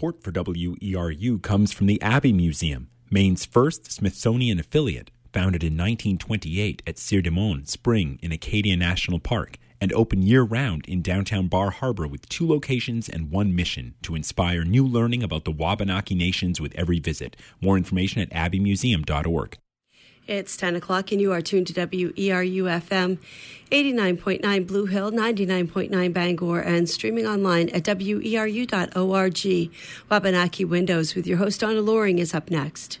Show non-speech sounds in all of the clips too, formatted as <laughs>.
support for WERU comes from the Abbe Museum, Maine's first Smithsonian affiliate, founded in 1928 at Sieur de Spring in Acadia National Park, and open year round in downtown Bar Harbor with two locations and one mission to inspire new learning about the Wabanaki nations with every visit. More information at abbemuseum.org. It's 10 o'clock, and you are tuned to WERU FM 89.9 Blue Hill, 99.9 Bangor, and streaming online at weru.org. Wabanaki Windows with your host, Donna Loring, is up next.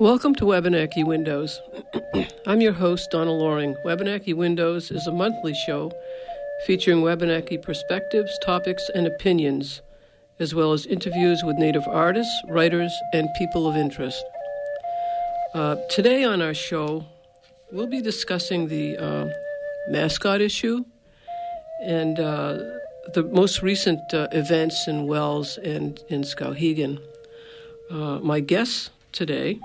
Welcome to Wabanaki Windows. <clears throat> I'm your host, Donna Loring. Wabanaki Windows is a monthly show featuring Wabanaki perspectives, topics, and opinions, as well as interviews with Native artists, writers, and people of interest. Uh, today on our show, we'll be discussing the uh, mascot issue and uh, the most recent uh, events in Wells and in Skowhegan. Uh, my guests today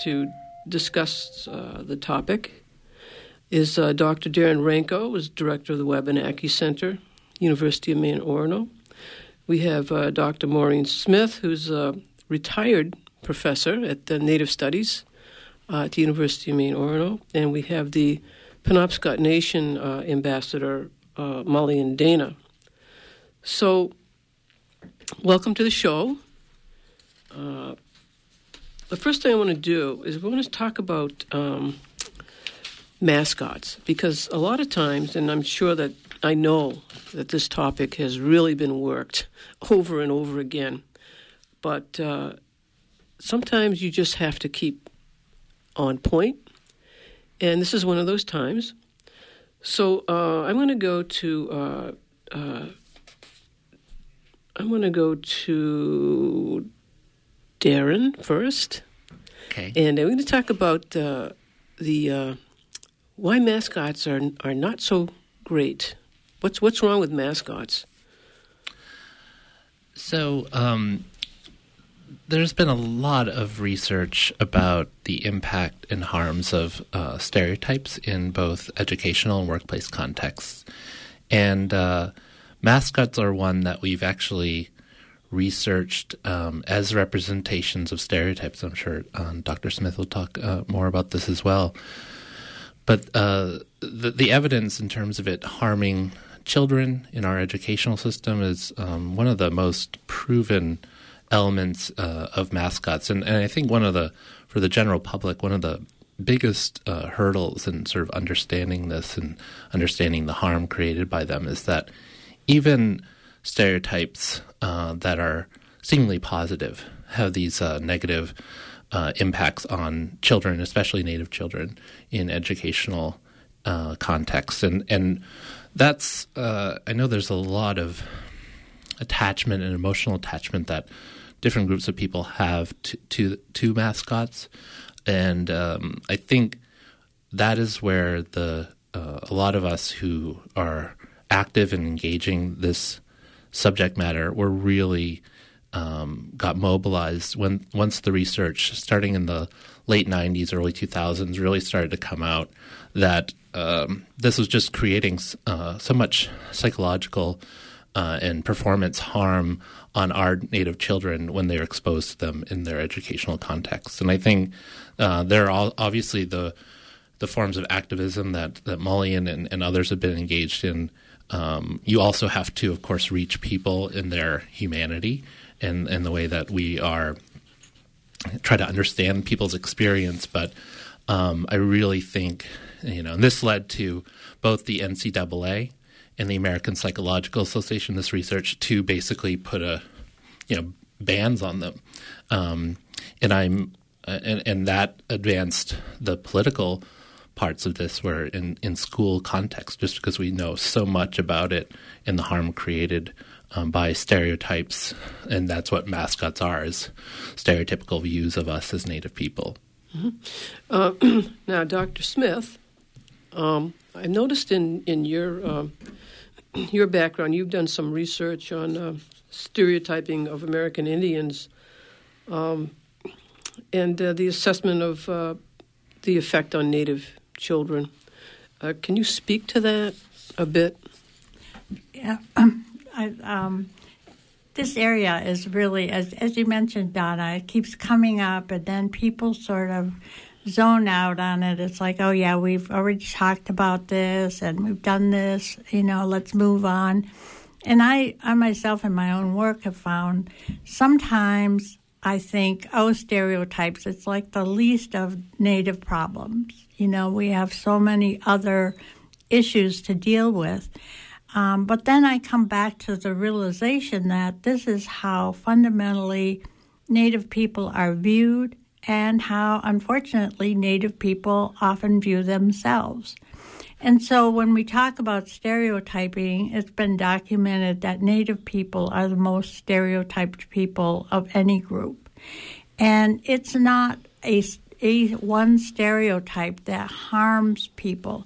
to discuss uh, the topic is uh, Dr. Darren Ranco, is director of the Wabanaki Center, University of Maine Orono. We have uh, Dr. Maureen Smith, who's a retired professor at the Native Studies uh, at the University of Maine Orono, and we have the Penobscot Nation uh, ambassador, uh, Maulian Dana. So, welcome to the show. The first thing I want to do is we want to talk about um, mascots because a lot of times, and I'm sure that I know that this topic has really been worked <laughs> over and over again, but uh, sometimes you just have to keep on point, and this is one of those times. So uh, I'm going to go to. Uh, uh I'm going to go to Darren first. Okay. And we're going to talk about uh, the uh, why mascots are are not so great. What's what's wrong with mascots? So um, there's been a lot of research about the impact and harms of uh, stereotypes in both educational and workplace contexts, and uh, mascots are one that we've actually researched um, as representations of stereotypes. I'm sure um, Dr. Smith will talk uh, more about this as well. But uh, the, the, evidence in terms of it harming children in our educational system is um, one of the most proven elements uh, of mascots. And, and, I think one of the, for the general public, one of the biggest uh, hurdles in sort of understanding this and understanding the harm created by them is that even stereotypes uh, that are seemingly positive have these uh, negative uh, impacts on children, especially Native children, in educational uh, contexts, and and that's uh, I know there's a lot of attachment and emotional attachment that different groups of people have to to, to mascots, and um, I think that is where the uh, a lot of us who are active in engaging this subject matter were really um, got mobilized when once the research starting in the late 90s early 2000s really started to come out that um, this was just creating uh, so much psychological uh, and performance harm on our native children when they're exposed to them in their educational context. And i think uh, there are obviously the the forms of activism that, that Maulian and, and others have been engaged in um, you also have to, of course, reach people in their humanity and, and the way that we are try to understand people's experience. But um, I really think, you know, and this led to both the NCAA and the American Psychological Association, this research, to basically put a, you know, bans on them. Um, and I'm, uh, and, and that advanced the political parts of this were in, in school context, just because we know so much about it and the harm created um, by stereotypes, and that's what mascots are, is stereotypical views of us as Native people. Mm-hmm. Uh, <clears throat> now, Dr. Smith, um, I noticed in in your uh, <clears throat> your background, you've done some research on uh, stereotyping of American Indians. Um, and uh, the assessment of uh, the effect on Native children. Uh, can you speak to that a bit? Yeah, um, I, um, this area is really, as as you mentioned, Donna, it keeps coming up, and then people sort of zone out on it. It's like, oh yeah, we've already talked about this, and we've done this. You know, let's move on. And I, I myself, in my own work, have found sometimes I think, oh, stereotypes. It's like the least of Native problems. You know, we have so many other issues to deal with. Um, but then I come back to the realization that this is how fundamentally Native people are viewed and how, unfortunately, Native people often view themselves. And so when we talk about stereotyping, it's been documented that Native people are the most stereotyped people of any group. And it's not a, a one stereotype that harms people.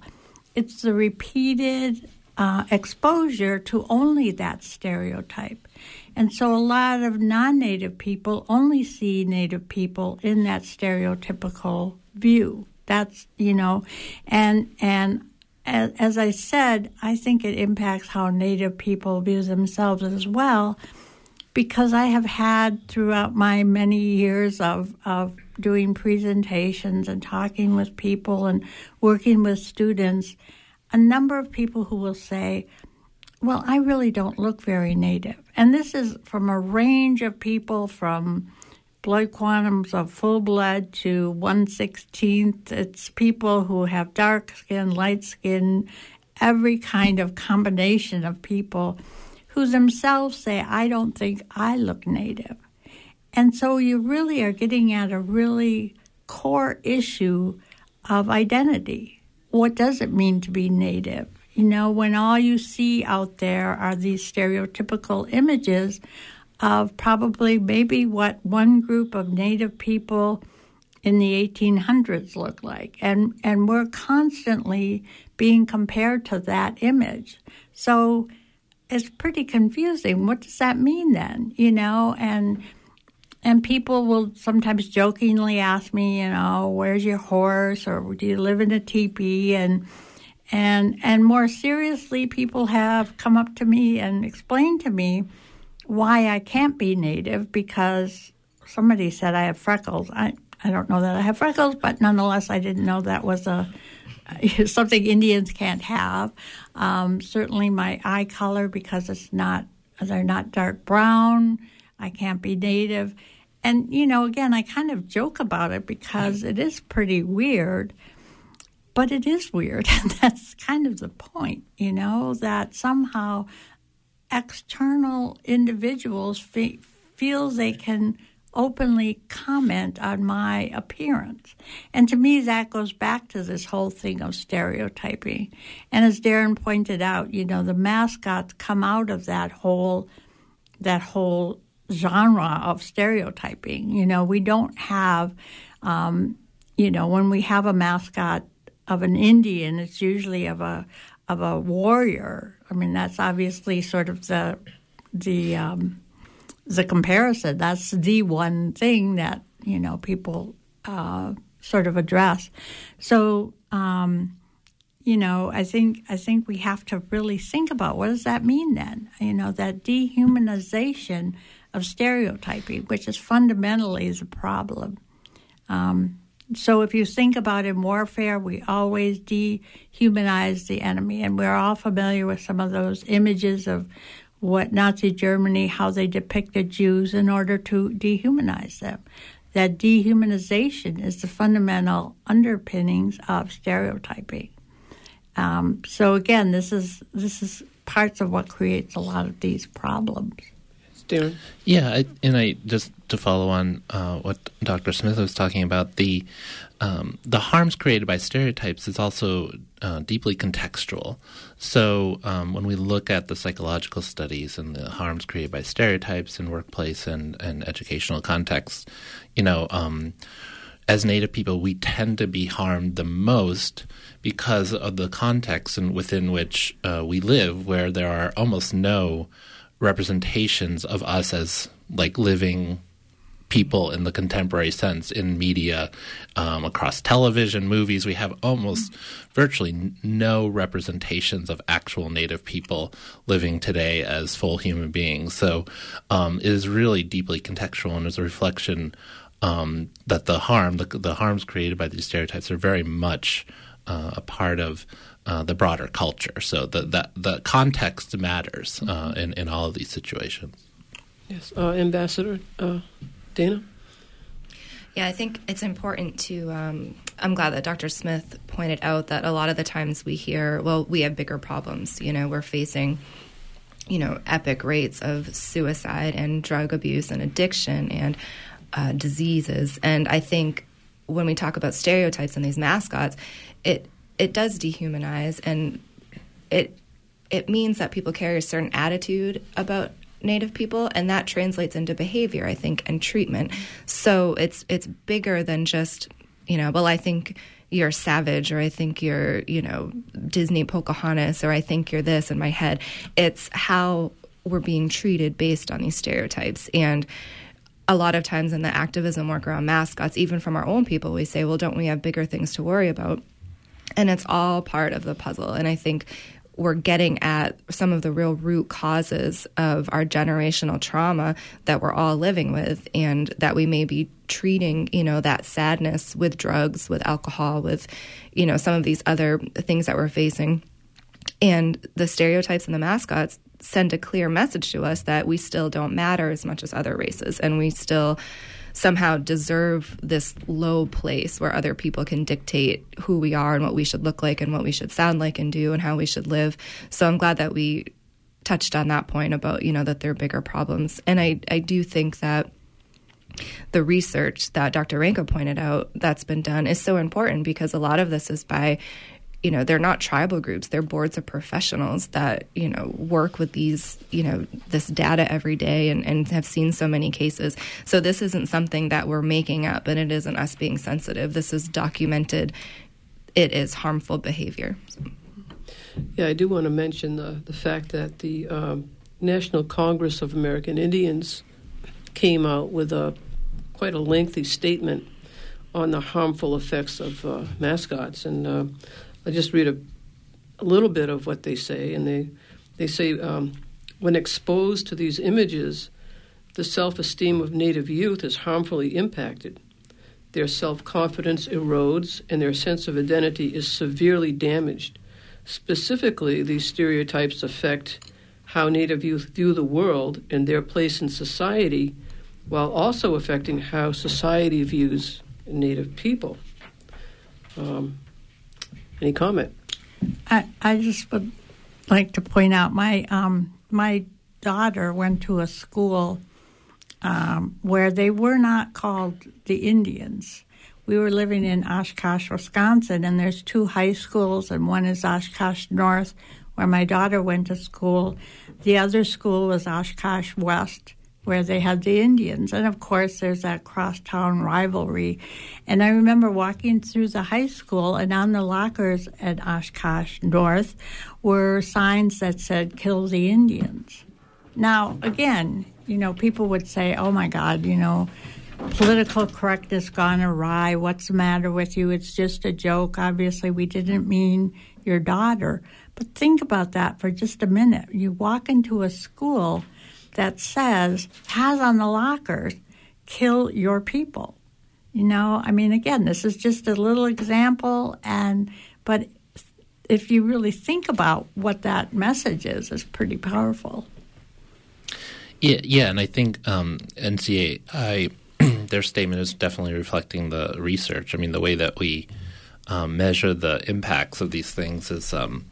It's the repeated uh, exposure to only that stereotype. And so a lot of non native people only see native people in that stereotypical view. That's, you know, and, and as, as I said, I think it impacts how native people view themselves as well because I have had throughout my many years of, of doing presentations and talking with people and working with students a number of people who will say, Well, I really don't look very native. And this is from a range of people from blood quantums of full blood to 116th. It's people who have dark skin, light skin, every kind of combination of people who themselves say, I don't think I look native. And so you really are getting at a really core issue of identity what does it mean to be native? You know, when all you see out there are these stereotypical images of probably maybe what one group of native people in the 1800s looked like. And, and we're constantly being compared to that image. So it's pretty confusing. What does that mean then? You know, and and people will sometimes jokingly ask me, you know, where's your horse or do you live in a teepee? And and and more seriously, people have come up to me and explained to me why I can't be native because somebody said I have freckles. I I don't know that I have freckles, but nonetheless, I didn't know that was a <laughs> something Indians can't have. Um, certainly, my eye color because it's not they're not dark brown I can't be native. And, you know, again, I kind of joke about it because it is pretty weird, but it is weird. And <laughs> that's kind of the point, you know, that somehow external individuals fe- feel they can openly comment on my appearance. And to me, that goes back to this whole thing of stereotyping. And as Darren pointed out, you know, the mascots come out of that whole that whole genre of stereotyping. You know, we don't have, um, you know, when we have a mascot of an Indian, it's usually of a of a warrior. I mean, that's obviously sort of the the um, the comparison. That's the one thing that you know people uh, sort of address. So. Um, you know, I think I think we have to really think about what does that mean then? You know, that dehumanization of stereotyping, which is fundamentally the problem. Um, so if you think about in warfare, we always dehumanize the enemy, and we're all familiar with some of those images of what Nazi Germany, how they depicted Jews in order to dehumanize them. That dehumanization is the fundamental underpinnings of stereotyping. Um, so again, this is this is parts of what creates a lot of these problems. Darren? Yeah, I, and I just to follow on uh, what Dr. Smith was talking about, the um, the harms created by stereotypes is also uh, deeply contextual. So um, when we look at the psychological studies and the harms created by stereotypes in workplace and, and educational contexts, you know, um, as Native people, we tend to be harmed the most because of the context and within which uh, we live, where there are almost no representations of us as like living people in the contemporary sense in media um, across television, movies. We have almost virtually no representations of actual Native people living today as full human beings. So um, it is really deeply contextual and is a reflection um, that the harm, the, the, harms created by these stereotypes, are very much uh, a part of. Uh, the broader culture, so the, the the context matters uh, in in all of these situations. Yes, uh, Ambassador uh, Dana? Yeah, I think it's important to. Um, I'm glad that Dr. Smith pointed out that a lot of the times we hear, well, we have bigger problems. You know, we're facing, you know, epic rates of suicide and drug abuse and addiction and uh, diseases. And I think when we talk about stereotypes and these mascots, it it does dehumanize and it it means that people carry a certain attitude about Native people, and that translates into behavior, I think, and treatment. So it's it's bigger than just you know. Well, I think you're savage, or I think you're you know Disney Pocahontas, or I think you're this in my head. It's how we're being treated based on these stereotypes and a lot of times in the activism work around mascots, even from our own people, we say, well, don't we have bigger things to worry about? And it's all part of the puzzle. And I think we're getting at some of the real root causes of our generational trauma that we're all living with and that we may be treating you know that sadness with drugs with alcohol with you know some of these other things that we're facing. And the stereotypes and the mascots send a clear message to us that we still don't matter as much as other races and we still somehow deserve this low place where other people can dictate who we are and what we should look like and what we should sound like and do and how we should live. So I'm glad that we touched on that point about, you know, that there are bigger problems. And I, I do think that the research that Dr. Ranco pointed out that's been done is so important because a lot of this is by you know they're not tribal groups. They're boards of professionals that you know work with these you know this data every day and, and have seen so many cases. So this isn't something that we're making up and it isn't us being sensitive. This is documented. It is harmful behavior. So. yeah i do want to mention the, the fact that the um, national congress of american indians came out with a quite a lengthy statement on the harmful effects of uh, mascots. And uh, I just read a, a little bit of what they say, and they they say um, when exposed to these images, the self-esteem of Native youth is harmfully impacted. Their self-confidence erodes, and their sense of identity is severely damaged. Specifically, these stereotypes affect how Native youth view the world and their place in society, while also affecting how society views Native people. Um, any comment? I, I just would like to point out my um, my daughter went to a school um, where they were not called the Indians. We were living in Oshkosh, Wisconsin, and there's two high schools, and one is Oshkosh North, where my daughter went to school. The other school was Oshkosh West, where they had the Indians. And of course, there's that crosstown rivalry. And I remember walking through the high school, and on the lockers at Oshkosh North were signs that said, Kill the Indians. Now, again, you know, people would say, Oh my God, you know, political correctness gone awry. What's the matter with you? It's just a joke. Obviously, we didn't mean your daughter. But think about that for just a minute. You walk into a school that says, has on the lockers, kill your people. You know, I mean, again, this is just a little example, and but if you really think about what that message is, it's pretty powerful. Yeah, yeah, and I think um, NCAI, <clears throat> their statement is definitely reflecting the research. I mean, the way that we um, measure the impacts of these things is um,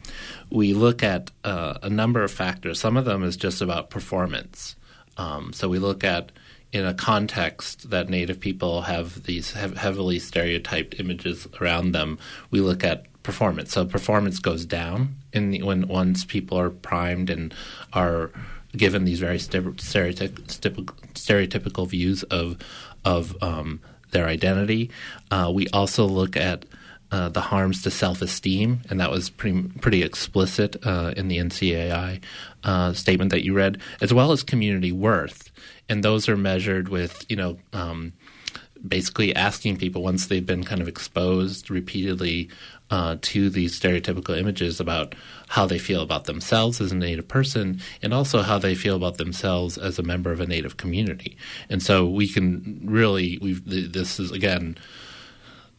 we look at uh, a number of factors. Some of them is just about performance. Um, so we look at in a context that Native people have these heavily stereotyped images around them. We look at performance. So performance goes down in the, when once people are primed and are given these very stereotypical, stereotypical views of of um, their identity. Uh, we also look at uh, the harms to self-esteem, and that was pretty pretty explicit uh, in the NCAI uh, statement that you read, as well as community worth, and those are measured with you know. Um, basically asking people once they've been kind of exposed repeatedly uh, to these stereotypical images about how they feel about themselves as a Native person and also how they feel about themselves as a member of a Native community. And so we can really, we've, this is again,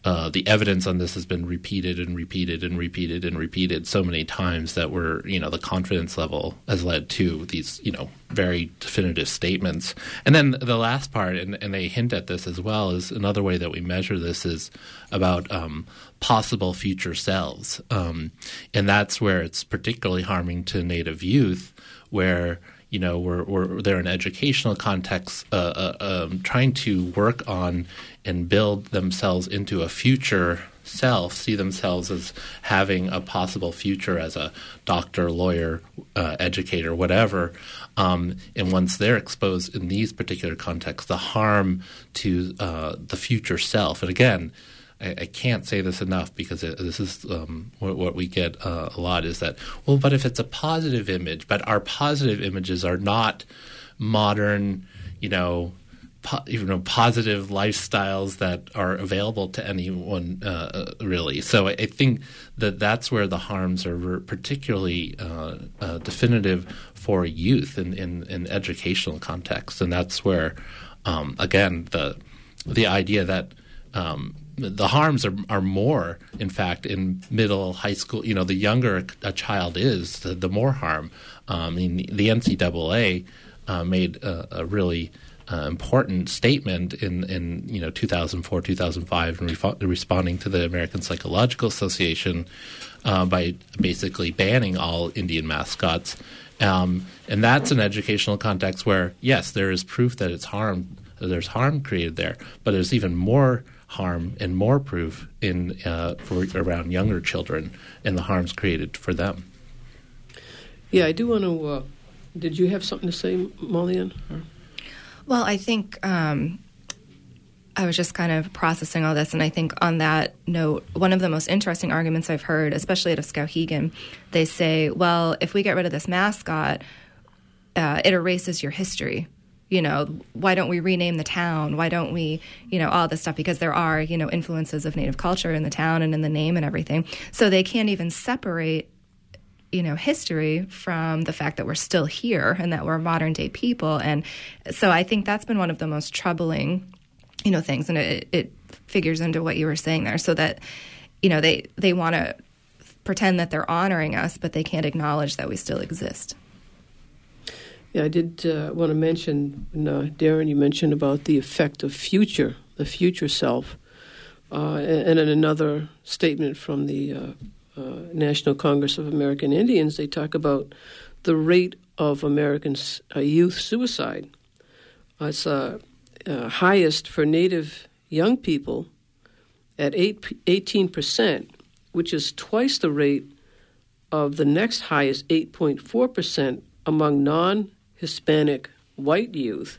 uh, the evidence on this has been repeated and repeated and repeated and repeated so many times that we're, you know, the confidence level has led to these, you know, very definitive statements. And then the last part, and, and they hint at this as well, is another way that we measure this is about um, possible future selves. Um, and that's where it's particularly harming to Native youth, where you know, we're, we're they're in educational contexts, uh, uh, um, trying to work on and build themselves into a future self, see themselves as having a possible future as a doctor, lawyer, uh, educator, whatever. Um, and once they're exposed in these particular contexts, the harm to uh, the future self, and again, I, I, can't say this enough because it, this is um, what, what, we get uh, a lot is that well, but if it's a positive image, but our positive images are not modern, you know, po- you know, positive lifestyles that are available to anyone uh, uh really. So I, I, think that that's where the harms are particularly uh, uh, definitive for youth in, in, in educational context, and that's where um, again the the idea that um, the harms are, are more, in fact, in middle, high school. You know, the younger a child is, the, the more harm. Um, I mean, the NCAA uh, made a, a really uh, important statement in, in you know 2004, 2005, and re- responding to the American Psychological Association uh, by basically banning all Indian mascots. Um, and that's an educational context where, yes, there is proof that it's harm. There's harm created there, but there's even more harm and more proof in uh, for around younger children and the harms created for them. Yeah, I do want to. Uh, did you have something to say, Maulian? Well, I think um, I was just kind of processing all this, and I think on that note, one of the most interesting arguments I've heard, especially at a Skowhegan, they say, "Well, if we get rid of this mascot, uh, it erases your history." You know, why don't we rename the town? Why don't we, you know, all this stuff? Because there are, you know, influences of Native culture in the town and in the name and everything. So they can't even separate, you know, history from the fact that we're still here and that we're modern day people. And so I think that's been one of the most troubling, you know, things. And it, it figures into what you were saying there. So that, you know, they, they want to pretend that they're honoring us, but they can't acknowledge that we still exist. Yeah, I did uh, want to mention, uh, Darren, you mentioned about the effect of future, the future self. Uh, and in another statement from the uh, uh, National Congress of American Indians, they talk about the rate of American uh, youth suicide. it's highest for Native young people at 8, 18%, which is twice the rate of the next highest, 8.4%, among non Hispanic white youth,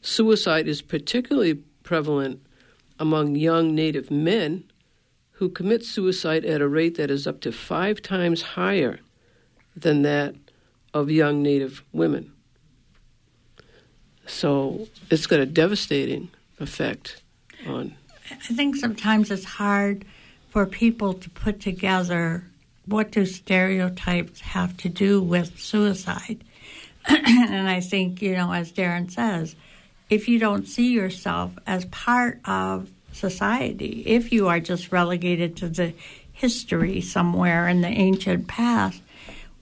suicide is particularly prevalent among young Native men who commit suicide at a rate that is up to five times higher than that of young Native women. So it's got a devastating effect on. I think sometimes it's hard for people to put together what do stereotypes have to do with suicide. <clears throat> and I think, you know, as Darren says, if you don't see yourself as part of society, if you are just relegated to the history somewhere in the ancient past,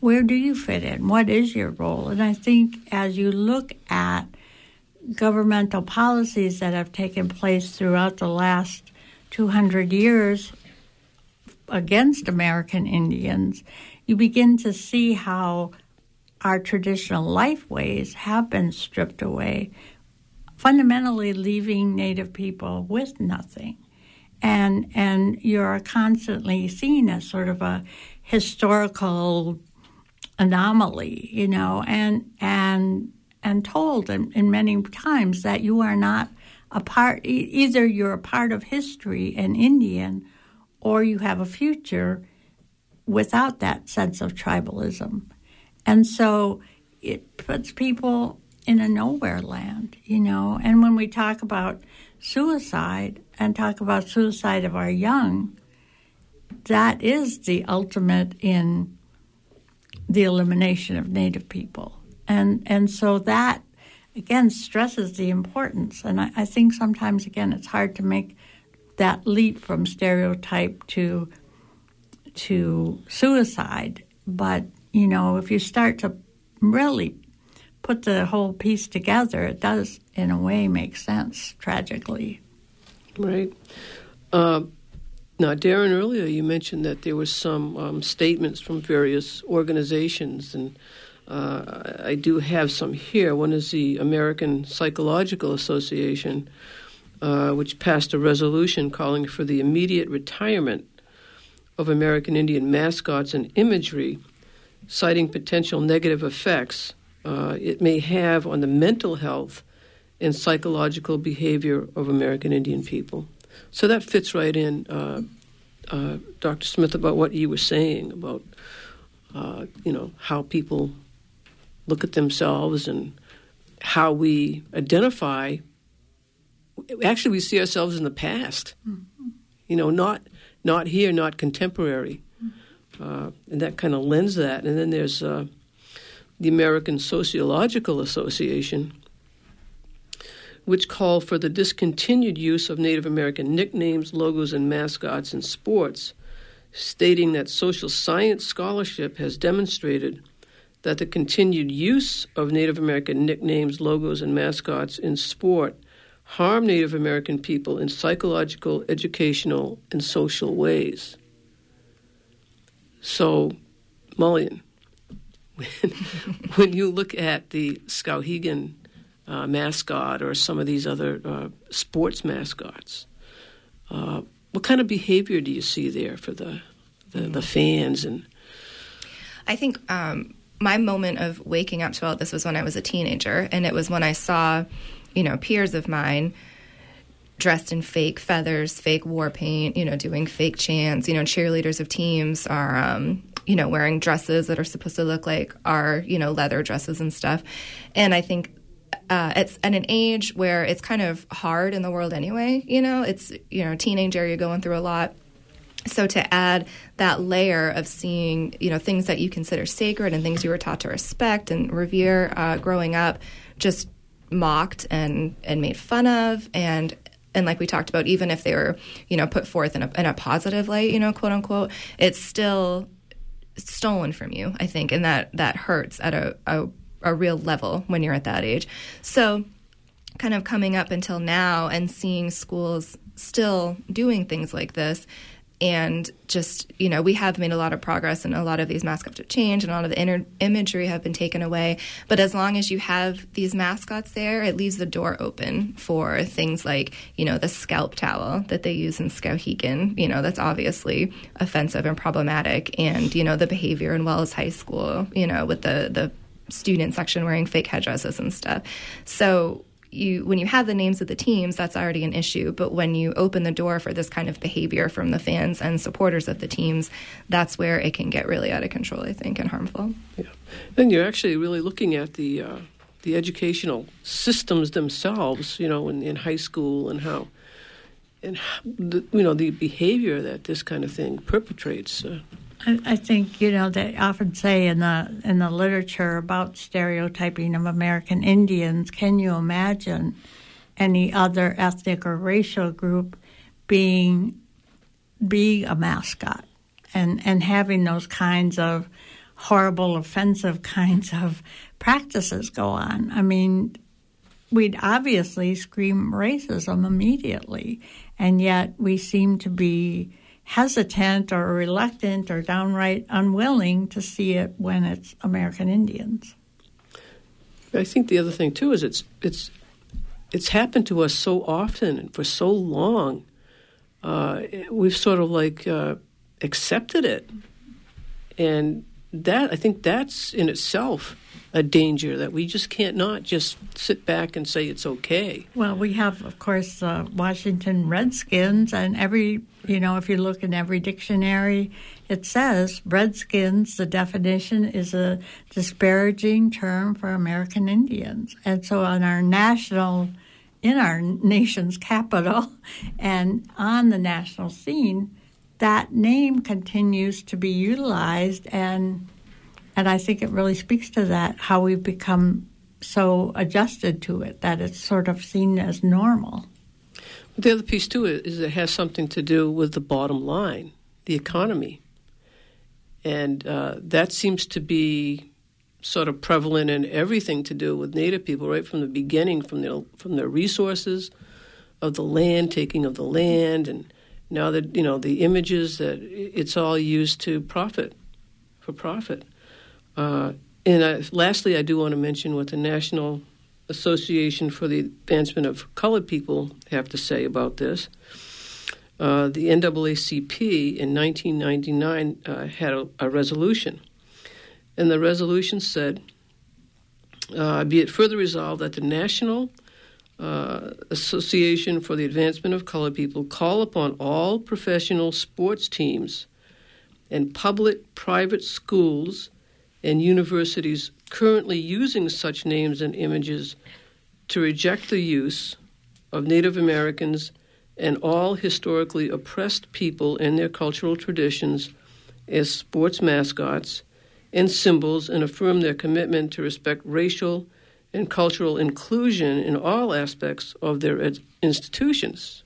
where do you fit in? What is your role? And I think as you look at governmental policies that have taken place throughout the last 200 years against American Indians, you begin to see how our traditional life ways have been stripped away, fundamentally leaving Native people with nothing. And, and you're constantly seen as sort of a historical anomaly, you know, and, and, and told in, in many times that you are not a part, either you're a part of history, an Indian, or you have a future without that sense of tribalism. And so it puts people in a nowhere land, you know. And when we talk about suicide and talk about suicide of our young, that is the ultimate in the elimination of Native people. And and so that again stresses the importance. And I, I think sometimes again it's hard to make that leap from stereotype to to suicide. But you know, if you start to really put the whole piece together, it does, in a way, make sense, tragically. Right. Uh, now, Darren, earlier you mentioned that there were some um, statements from various organizations, and uh, I do have some here. One is the American Psychological Association, uh, which passed a resolution calling for the immediate retirement of American Indian mascots and imagery, citing potential negative effects uh, it may have on the mental health and psychological behavior of American Indian people. So that fits right in, uh, uh, Dr. Smith, about what you were saying about, uh, you know, how people look at themselves and how we identify. Actually, we see ourselves in the past. Mm-hmm. You know, not not here, not contemporary. And that kind of lends that. And then there's uh, the American Sociological Association, which call for the discontinued use of Native American nicknames, logos, and mascots in sports, stating that social science scholarship has demonstrated that the continued use of Native American nicknames, logos, and mascots in sport harm Native American people in psychological, educational, and social ways. So, Maulian, when, <laughs> when you look at the Skowhegan uh, mascot or some of these other uh, sports mascots, uh, what kind of behavior do you see there for the the, the fans and? I think um, my moment of waking up to all this was when I was a teenager, and it was when I saw, you know, peers of mine dressed in fake feathers, fake war paint, you know, doing fake chants. You know, cheerleaders of teams are um, you know, wearing dresses that are supposed to look like our, you know, leather dresses and stuff. And I think uh, it's at an age where it's kind of hard in the world anyway. You know, it's you know, teenager, you're going through a lot. So to add that layer of seeing, you know, things that you consider sacred and things you were taught to respect and revere uh, growing up, just mocked and and made fun of and and like we talked about even if they were you know put forth in a, in a positive light you know quote unquote it's still stolen from you, I think, and that that hurts at a, a, a real level when you're at that age. So, kind of coming up until now and seeing schools still doing things like this and just you know we have made a lot of progress and a lot of these mascots have changed and a lot of the inner imagery have been taken away. But as long as you have these mascots there it leaves the door open for things like you know the scalp towel that they use in skowhegan. You know that's obviously offensive and problematic. And you know the behavior in wells high school you know with the the student section wearing fake headdresses and stuff. So you when you have the names of the teams that's already an issue. But when you open the door for this kind of behavior from the fans and supporters of the teams that's where it can get really out of control i think and harmful. Yeah. And you're actually really looking at the uh, the educational systems themselves you know in, in high school and how and the, you know the behavior that this kind of thing perpetrates uh, I, think you know they often say in the in the literature about stereotyping of American Indians. Can you imagine any other ethnic or racial group being being a mascot and and having those kinds of horrible, offensive <laughs> kinds of practices go on? I mean, we'd obviously scream racism immediately, and yet we seem to be hesitant or reluctant or downright unwilling to see it when it's American Indians. I think the other thing too is it's it's it's happened to us so often and for so long. Uh, we've sort of like uh, accepted it, and that I think that's in itself a danger that we just can't not just sit back and say it's okay. Well, we have, of course, uh, Washington Redskins, and every, you know, if you look in every dictionary, it says Redskins, the definition is a disparaging term for American Indians. And so on our national, in our nation's capital, <laughs> and on the national scene, that name continues to be utilized and and I think it really speaks to that how we've become so adjusted to it that it's sort of seen as normal. The other piece too is it has something to do with the bottom line, the economy, and uh, that seems to be sort of prevalent in everything to do with Native people, right from the beginning, from their from their resources of the land, taking of the land, and now that you know the images that it's all used to profit, for profit. Uh, and I, lastly, I do want to mention what the National Association for the Advancement of Colored People have to say about this. Uh, the NAACP in 1999 uh, had a, a, resolution, and the resolution said, uh, "Be it further resolved that the National uh, Association for the Advancement of Colored People call upon all professional sports teams and public private schools and universities currently using such names and images to reject the use of Native Americans and all historically oppressed people and their cultural traditions as sports mascots and symbols and affirm their commitment to respect racial and cultural inclusion in all aspects of their ed- institutions.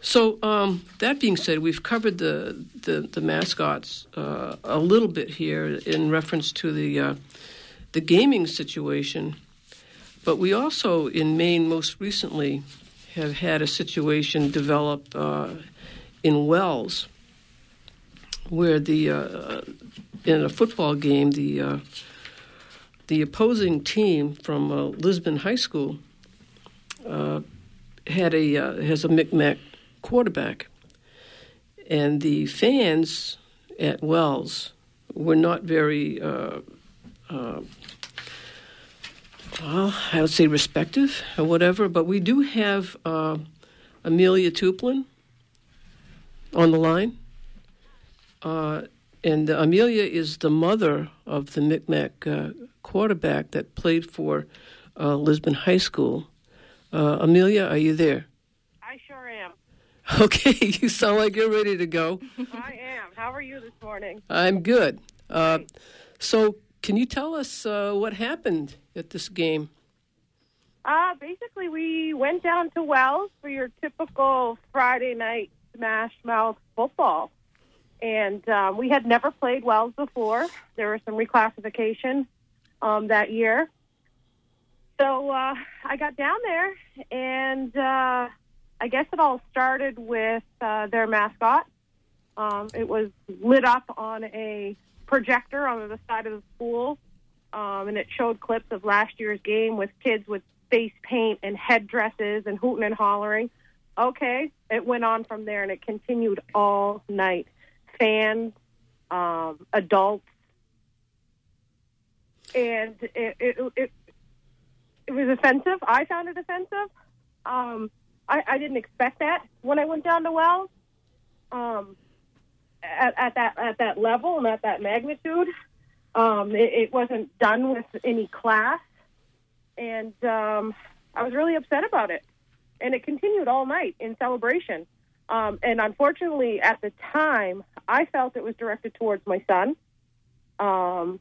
So um, that being said, we've covered the the, the mascots uh, a little bit here in reference to the uh, the gaming situation, but we also in Maine most recently have had a situation develop uh, in Wells where the uh, in a football game the uh, the opposing team from uh, Lisbon High School had a has a Micmac quarterback. And the fans at Wells were not very, uh, uh, well, I would say respective or whatever, but we do have uh, Amelia Tuplin on the line. Uh, and Amelia is the mother of the Micmac uh, quarterback that played for uh, Lisbon High School. Amelia, are you there? <laughs> Okay, you sound like you're ready to go. I am. How are you this morning? I'm good. Uh, so, can you tell us uh, what happened at this game? Uh, basically, we went down to Wells for your typical Friday night smash mouth football. And um, we had never played Wells before. There was some reclassification um, that year. So uh, I got down there and uh, I guess it all started with uh, their mascot. Um, it was lit up on a projector on the side of the school, um, and it showed clips of last year's game with kids with face paint and headdresses and hooting and hollering. Okay, it went on from there, and it continued all night. Fans, um, adults, and it, it, it, it was offensive. I found it offensive. Um, I, I didn't expect that when I went down to Wells. Um, at, at that at that level and at that magnitude, um, it, it wasn't done with any class, and um, I was really upset about it. And it continued all night in celebration. Um, and unfortunately, at the time, I felt it was directed towards my son. Um,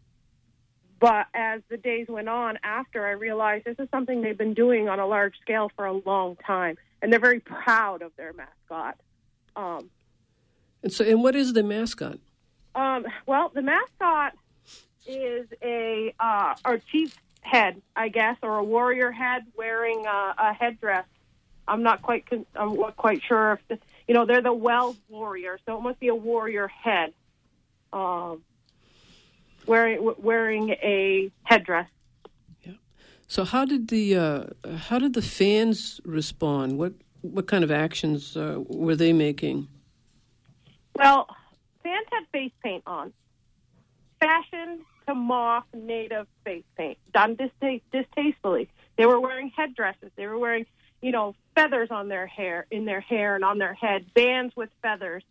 but as the days went on after, I realized this is something they've been doing on a large scale for a long time, and they're very proud of their mascot. Um, and so, and what is the mascot? Um, well, the mascot is a uh, our chief head, I guess, or a warrior head wearing a, a headdress. I'm not quite con- I'm not quite sure if the, you know they're the Wells warrior, so it must be a warrior head. Um, wearing wearing a headdress. So how did the uh, how did the fans respond? What what kind of actions uh, were they making? Well, fans had face paint on, fashioned to mock native face paint, done distaste, distastefully. They were wearing headdresses. They were wearing, you know, feathers on their hair, in their hair and on their head, bands with feathers.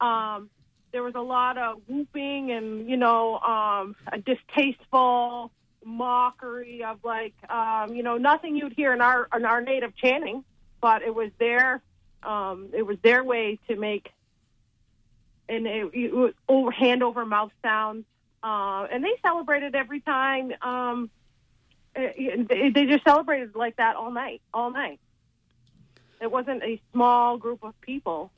Um, there was a lot of whooping and, you know, um, a distasteful mockery of like, um, you know, nothing you'd hear in our in our native chanting, but it was their um, it was their way to make and it, it was over hand over mouth sounds. Uh, and they celebrated every time. Um, they, they just celebrated like that all night, all night. It wasn't a small group of people,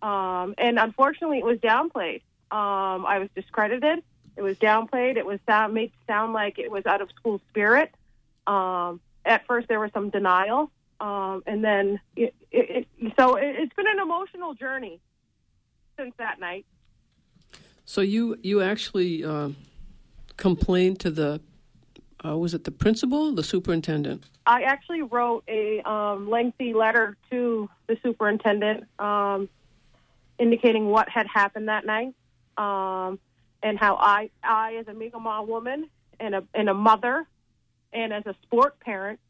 um, and unfortunately, it was downplayed. Um, I was discredited. It was downplayed. It was sound, made sound like it was out of school spirit. Um, at first, there was some denial, um, and then it, it, it, so it, it's been an emotional journey since that night. So you you actually uh, complained to the uh, was it the principal, the superintendent? I actually wrote a um, lengthy letter to the superintendent, um, indicating what had happened that night, um, and how I I as a Mi'kmaq woman and a and a mother, and as a sport parent,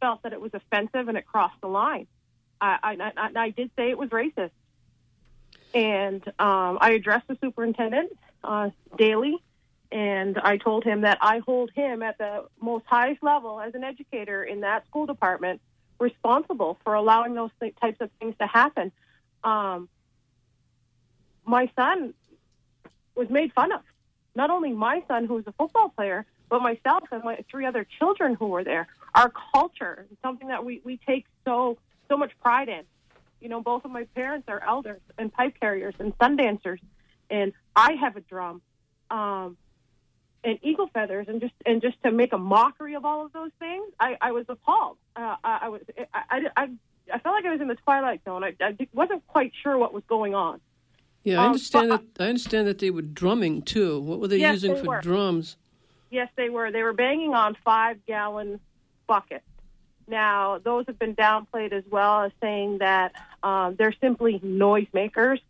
felt that it was offensive and it crossed the line. I I, I, I did say it was racist and um, I addressed the superintendent uh, daily, and I told him that I hold him at the most highest level as an educator in that school department responsible for allowing those th- types of things to happen. Um, my son was made fun of. Not only my son, who was a football player, but myself and my three other children who were there. Our culture, something that we, we take so so much pride in. You know, both of my parents are elders and pipe carriers and sun dancers, and I have a drum, um, and eagle feathers, and just and just to make a mockery of all of those things, I, I was appalled. Uh, I, I was I, I, I, I felt like I was in the twilight zone. I, I wasn't quite sure what was going on. Yeah, I understand um, that. I understand that they were drumming too. What were they yes, using they for were. drums? Yes, they were. They were banging on five gallon buckets. Now, those have been downplayed as well as saying that um, they're simply noisemakers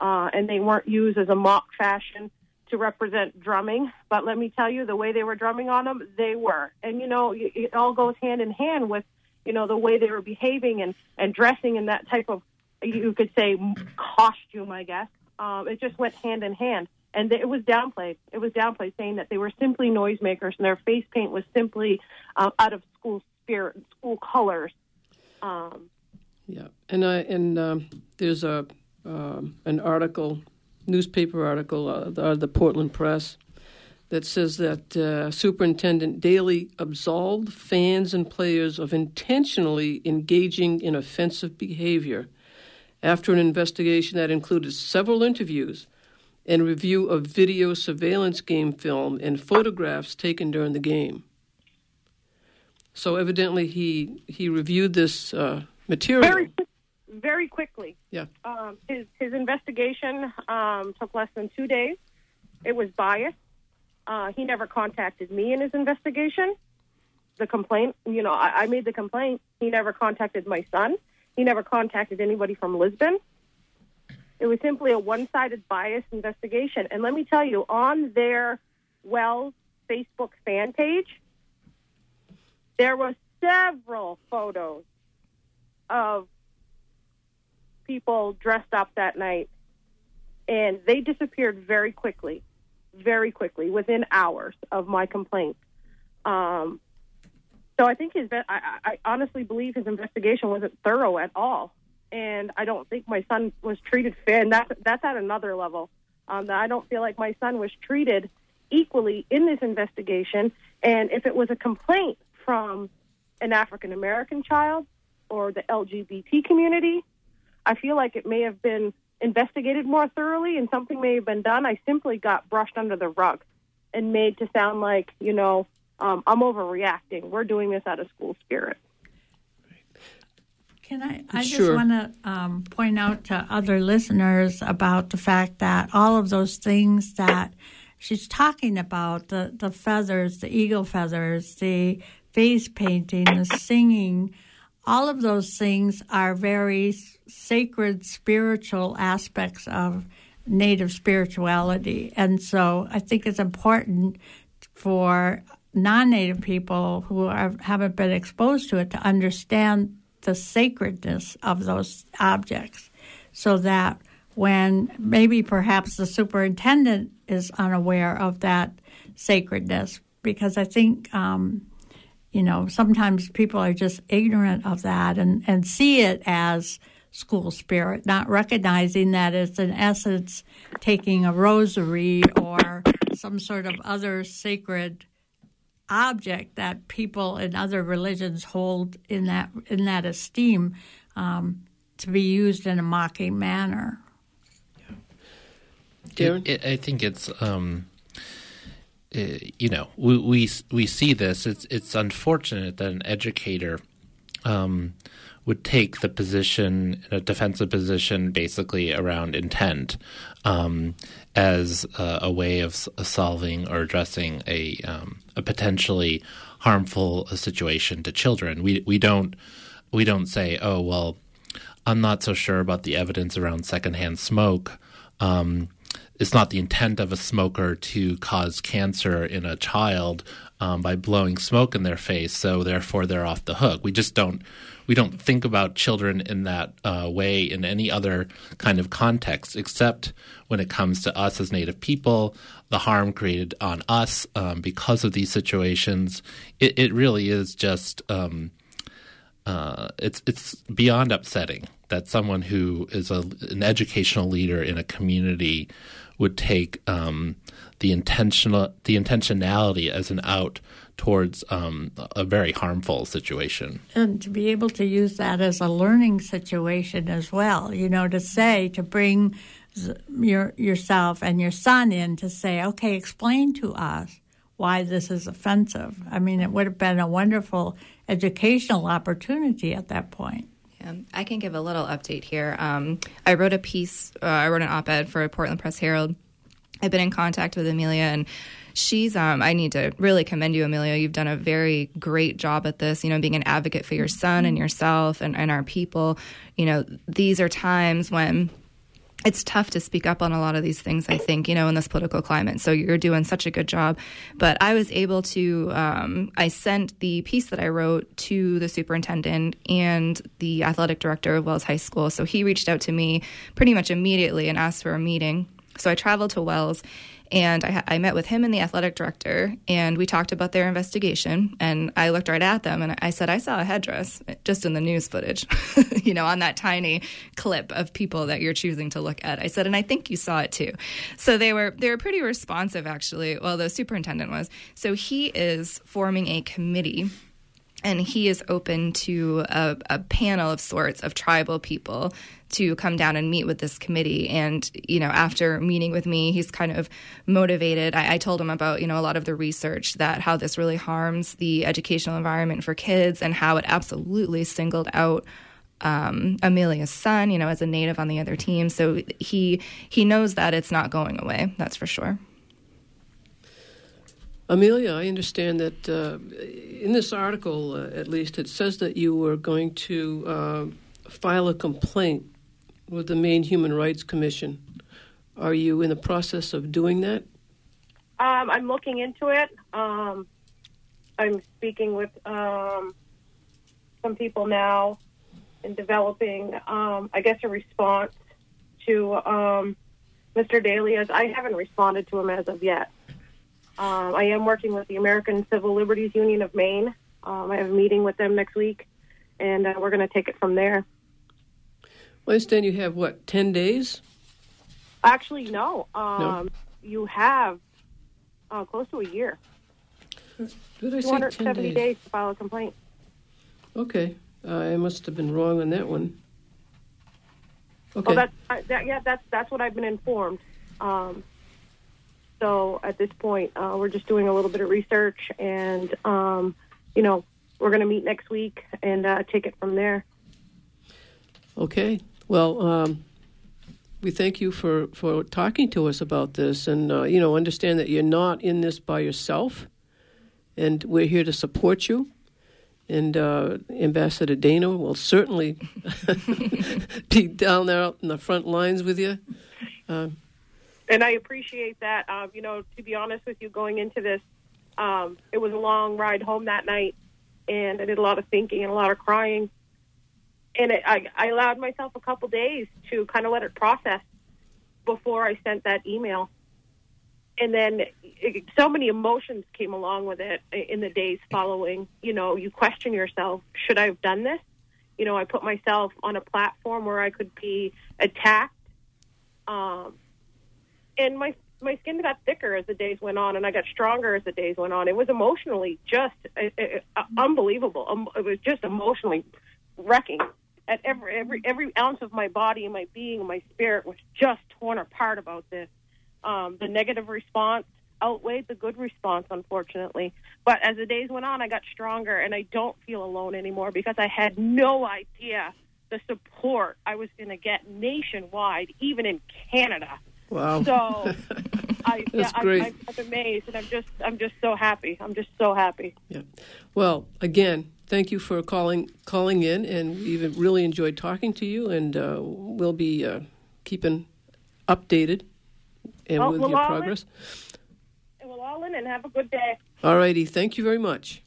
uh, and they weren't used as a mock fashion to represent drumming. But let me tell you, the way they were drumming on them, they were. And, you know, it all goes hand in hand with, you know, the way they were behaving and, and dressing in that type of, you could say, costume, I guess. Um, it just went hand in hand. And it was downplayed. It was downplayed, saying that they were simply noisemakers and their face paint was simply uh, out of school spirit, school colors. Um, yeah, and I and um, there's a um, an article, newspaper article, uh, the, the, Portland Press, that says that uh, Superintendent Daly absolved fans and players of intentionally engaging in offensive behavior after an investigation that included several interviews and review of video surveillance game film and photographs taken during the game. So evidently, he he reviewed this uh, material very, very quickly. Yeah. Um, his his investigation um, took less than two days. It was biased. Uh, he never contacted me in his investigation. The complaint, you know, I, I made the complaint. He never contacted my son. He never contacted anybody from Lisbon. It was simply a one-sided bias investigation. And let me tell you, on their Wells Facebook fan page, there were several photos of people dressed up that night, and they disappeared very quickly, very quickly, within hours of my complaint. Um, so I think his, I, I honestly believe his investigation wasn't thorough at all, and I don't think my son was treated fair. And that's that's at another level. Um, I don't feel like my son was treated equally in this investigation. And if it was a complaint from an African American child or the LGBT community. I feel like it may have been investigated more thoroughly and something may have been done. I simply got brushed under the rug and made to sound like, you know, um, I'm overreacting. We're doing this out of school spirit. Can I? I Sure. just want to um, point out to other listeners about the fact that all of those things that she's talking about the, the feathers, the eagle feathers, the face painting, the singing all of those things are very sacred spiritual aspects of Native spirituality. And so I think it's important for non Native people who are, haven't been exposed to it to understand the sacredness of those objects so that when maybe perhaps the superintendent is unaware of that sacredness, because I think. Um, you know, sometimes people are just ignorant of that and, and see it as school spirit, not recognizing that it's in essence taking a rosary or some sort of other sacred object that people in other religions hold in that in that esteem um, to be used in a mocking manner. Darren, It, it, I think it's um, uh, you know we, we we see this. It's it's unfortunate that an educator um, would take the position, a defensive position, basically around intent, um, as a, a way of solving or addressing a um, a potentially harmful situation to children. We we don't we don't say, oh well, I'm not so sure about the evidence around secondhand smoke. Um, it's not the intent of a smoker to cause cancer in a child um, by blowing smoke in their face, so therefore they're off the hook. We just don't we don't think about children in that uh, way in any other kind of context, except when it comes to us as Native people, the harm created on us um, because of these situations. It, it really is just. Um, uh, it's it's beyond upsetting that someone who is a, an educational leader in a community would take um, the intentional the intentionality as an out towards um, a very harmful situation. and to be able to use that as a learning situation as well. You know, to say to bring your yourself and your son in to say, okay, explain to us why this is offensive. I mean, it would have been a wonderful educational opportunity at that point. Yeah, I can give a little update here. Um, I wrote a piece, uh, I wrote an op ed for Portland Press Herald. I've been in contact with Amelia, and she's, um, I need to really commend you, Amelia. You've done a very great job at this, you know, being an advocate for your son and yourself and, and our people. You know, these are times when it's tough to speak up on a lot of these things, I think, you know, in this political climate. So you're doing such a good job. But I was able to, um, I sent the piece that I wrote to the superintendent and the athletic director of Wells High School. So he reached out to me pretty much immediately and asked for a meeting. So I traveled to Wells and I, I met with him and the athletic director, and we talked about their investigation. And I looked right at them and I said, I saw a headdress just in the news footage, <laughs> you know, on that tiny clip of people that you're choosing to look at. I said, and I think you saw it too. So they were they were pretty responsive, actually. Well, the superintendent was. So he is forming a committee and he is open to a, a, panel of sorts of tribal people to come down and meet with this committee. And you know after meeting with me he's kind of motivated. I, I, told him about you know a lot of the research that how this really harms the educational environment for kids and how it absolutely singled out um, Amelia's son you know as a native on the other team. So he he knows that it's not going away that's for sure Amelia, I understand that uh, in this article, uh, at least, it says that you were going to uh, file a complaint with the Maine Human Rights Commission. Are you in the process of doing that? Um, I'm looking into it. Um, I'm speaking with um, some people now and developing, um, I guess, a response to um, Mr. Daly. As I haven't responded to him as of yet. Um, I am working with the American Civil Liberties Union of Maine. Um, I have a meeting with them next week, and uh, we're going to take it from there. Well, I understand you have, what, 10 days? Actually, no. Um, No. You have uh, close to a year. Did I say 10 270 days? days to file a complaint. Okay. Uh, I must have been wrong on that one. Okay. Well, that's uh, that, yeah, that's that's what I've been informed. Um, so at this point, uh, we're just doing a little bit of research, and um, you know, we're going to meet next week and uh, take it from there. Okay. Well, um, we thank you for, for talking to us about this, and uh, you know, understand that you're not in this by yourself, and we're here to support you. And uh, Ambassador Dana will certainly <laughs> be down there in the front lines with you. And I appreciate that. Um, you know, to be honest with you, going into this, um, it was a long ride home that night, and I did a lot of thinking and a lot of crying. And it, I, I allowed myself a couple days to kind of let it process before I sent that email. And then it, so many emotions came along with it in the days following. You know, you question yourself: Should I have done this? You know, I put myself on a platform where I could be attacked. Um, and my my skin got thicker as the days went on, and I got stronger as the days went on. It was emotionally just uh, uh, unbelievable. Um, it was just emotionally wrecking. At every every every ounce of my body and my being my spirit was just torn apart about this. Um, the negative response outweighed the good response, unfortunately. But as the days went on, I got stronger, and I don't feel alone anymore because I had no idea the support I was going to get nationwide, even in Canada. Wow. So <laughs> I, That's yeah, great. I, I'm amazed, and I'm just, I'm just so happy. I'm just so happy. Yeah. Well, again, thank you for calling calling in, and we've really enjoyed talking to you, and uh, we'll be uh, keeping updated and Well, with we'll your progress. And we'll all in and have a good day. All righty. Thank you very much.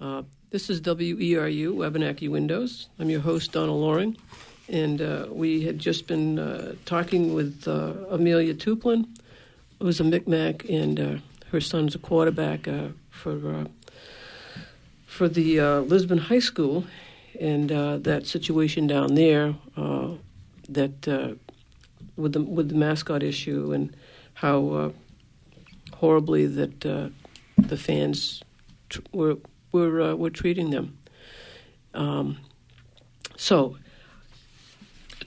Uh, this is WERU, Wabanaki Windows. I'm your host, Donna Loring. And uh, we had just been uh, talking with uh, Amelia Tuplin, who's a Micmac, and uh, her son's a quarterback uh, for, uh, for the Lisbon High School, and that situation down there that with the with the mascot issue and how horribly that the fans tr- were were were treating them. Um, so,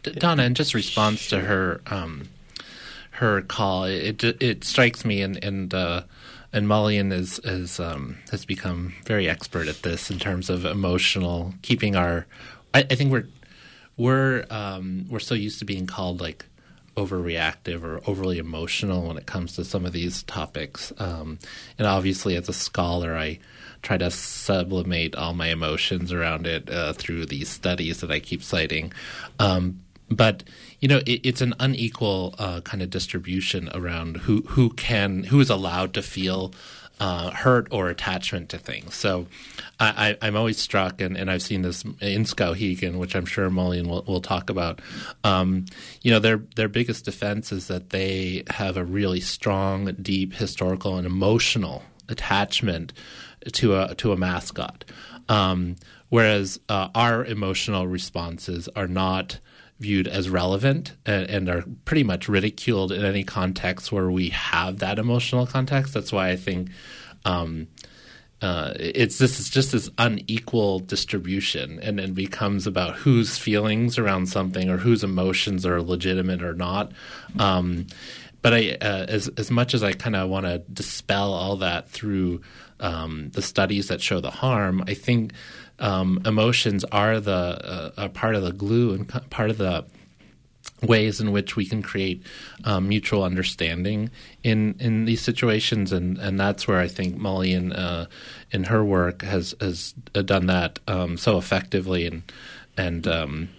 Donna, in just response to her um, her call, it it strikes me, and and uh, and is is um, has become very expert at this in terms of emotional keeping our. I, I think we're we're um, we're so used to being called like overreactive or overly emotional when it comes to some of these topics. Um, and obviously, as a scholar, I try to sublimate all my emotions around it uh, through these studies that I keep citing. Um, but you know, it, it's an unequal uh, kind of distribution around who who can who is allowed to feel uh, hurt or attachment to things. So I, I'm always struck, and, and I've seen this in Skowhegan, which I'm sure Maulian will, will talk about. Um, you know, their their biggest defense is that they have a really strong, deep historical and emotional attachment to a to a mascot, um, whereas uh, our emotional responses are not viewed as relevant and, and, are pretty much ridiculed in any context where we have that emotional context. That's why I think um, uh, it's this is just this unequal distribution, and it becomes about whose feelings around something or whose emotions are legitimate or not. Um, but I, uh, as as much as I kind of want to dispel all that through um, the studies that show the harm, I think um, emotions are the uh, a part of the glue and part of the ways in which we can create um, mutual understanding in in these situations, and and that's where I think Maulian uh, in her work has has done that um, so effectively, and and um,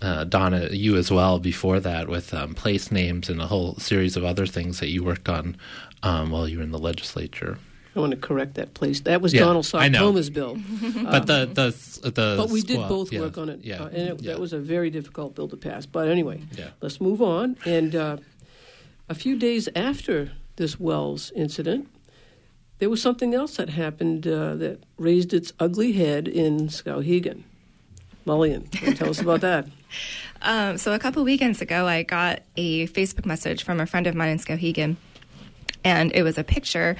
uh, Donna, you as well before that with um, place names and a whole series of other things that you worked on um, while you were in the legislature. I want to correct that place. That was Yeah, Donald I know. Bill. <laughs> But the the the But we did squad- both yeah, work on it, Yeah, uh, and it, yeah. that was a very difficult bill to pass. But anyway, Yeah. let's move on. And uh, a few days after this Wells incident, there was something else that happened uh, that raised its ugly head in Skowhegan. Maulian, tell us about that? <laughs> Um, so a couple weekends ago, I got a Facebook message from a friend of mine in Skowhegan, and it was a picture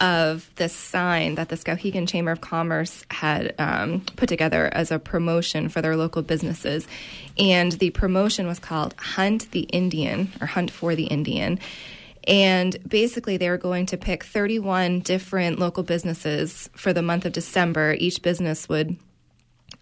of this sign that the Skowhegan Chamber of Commerce had um, put together as a promotion for their local businesses, and the promotion was called "Hunt the Indian" or "Hunt for the Indian." And basically, they were going to pick 31 different local businesses for the month of December. Each business would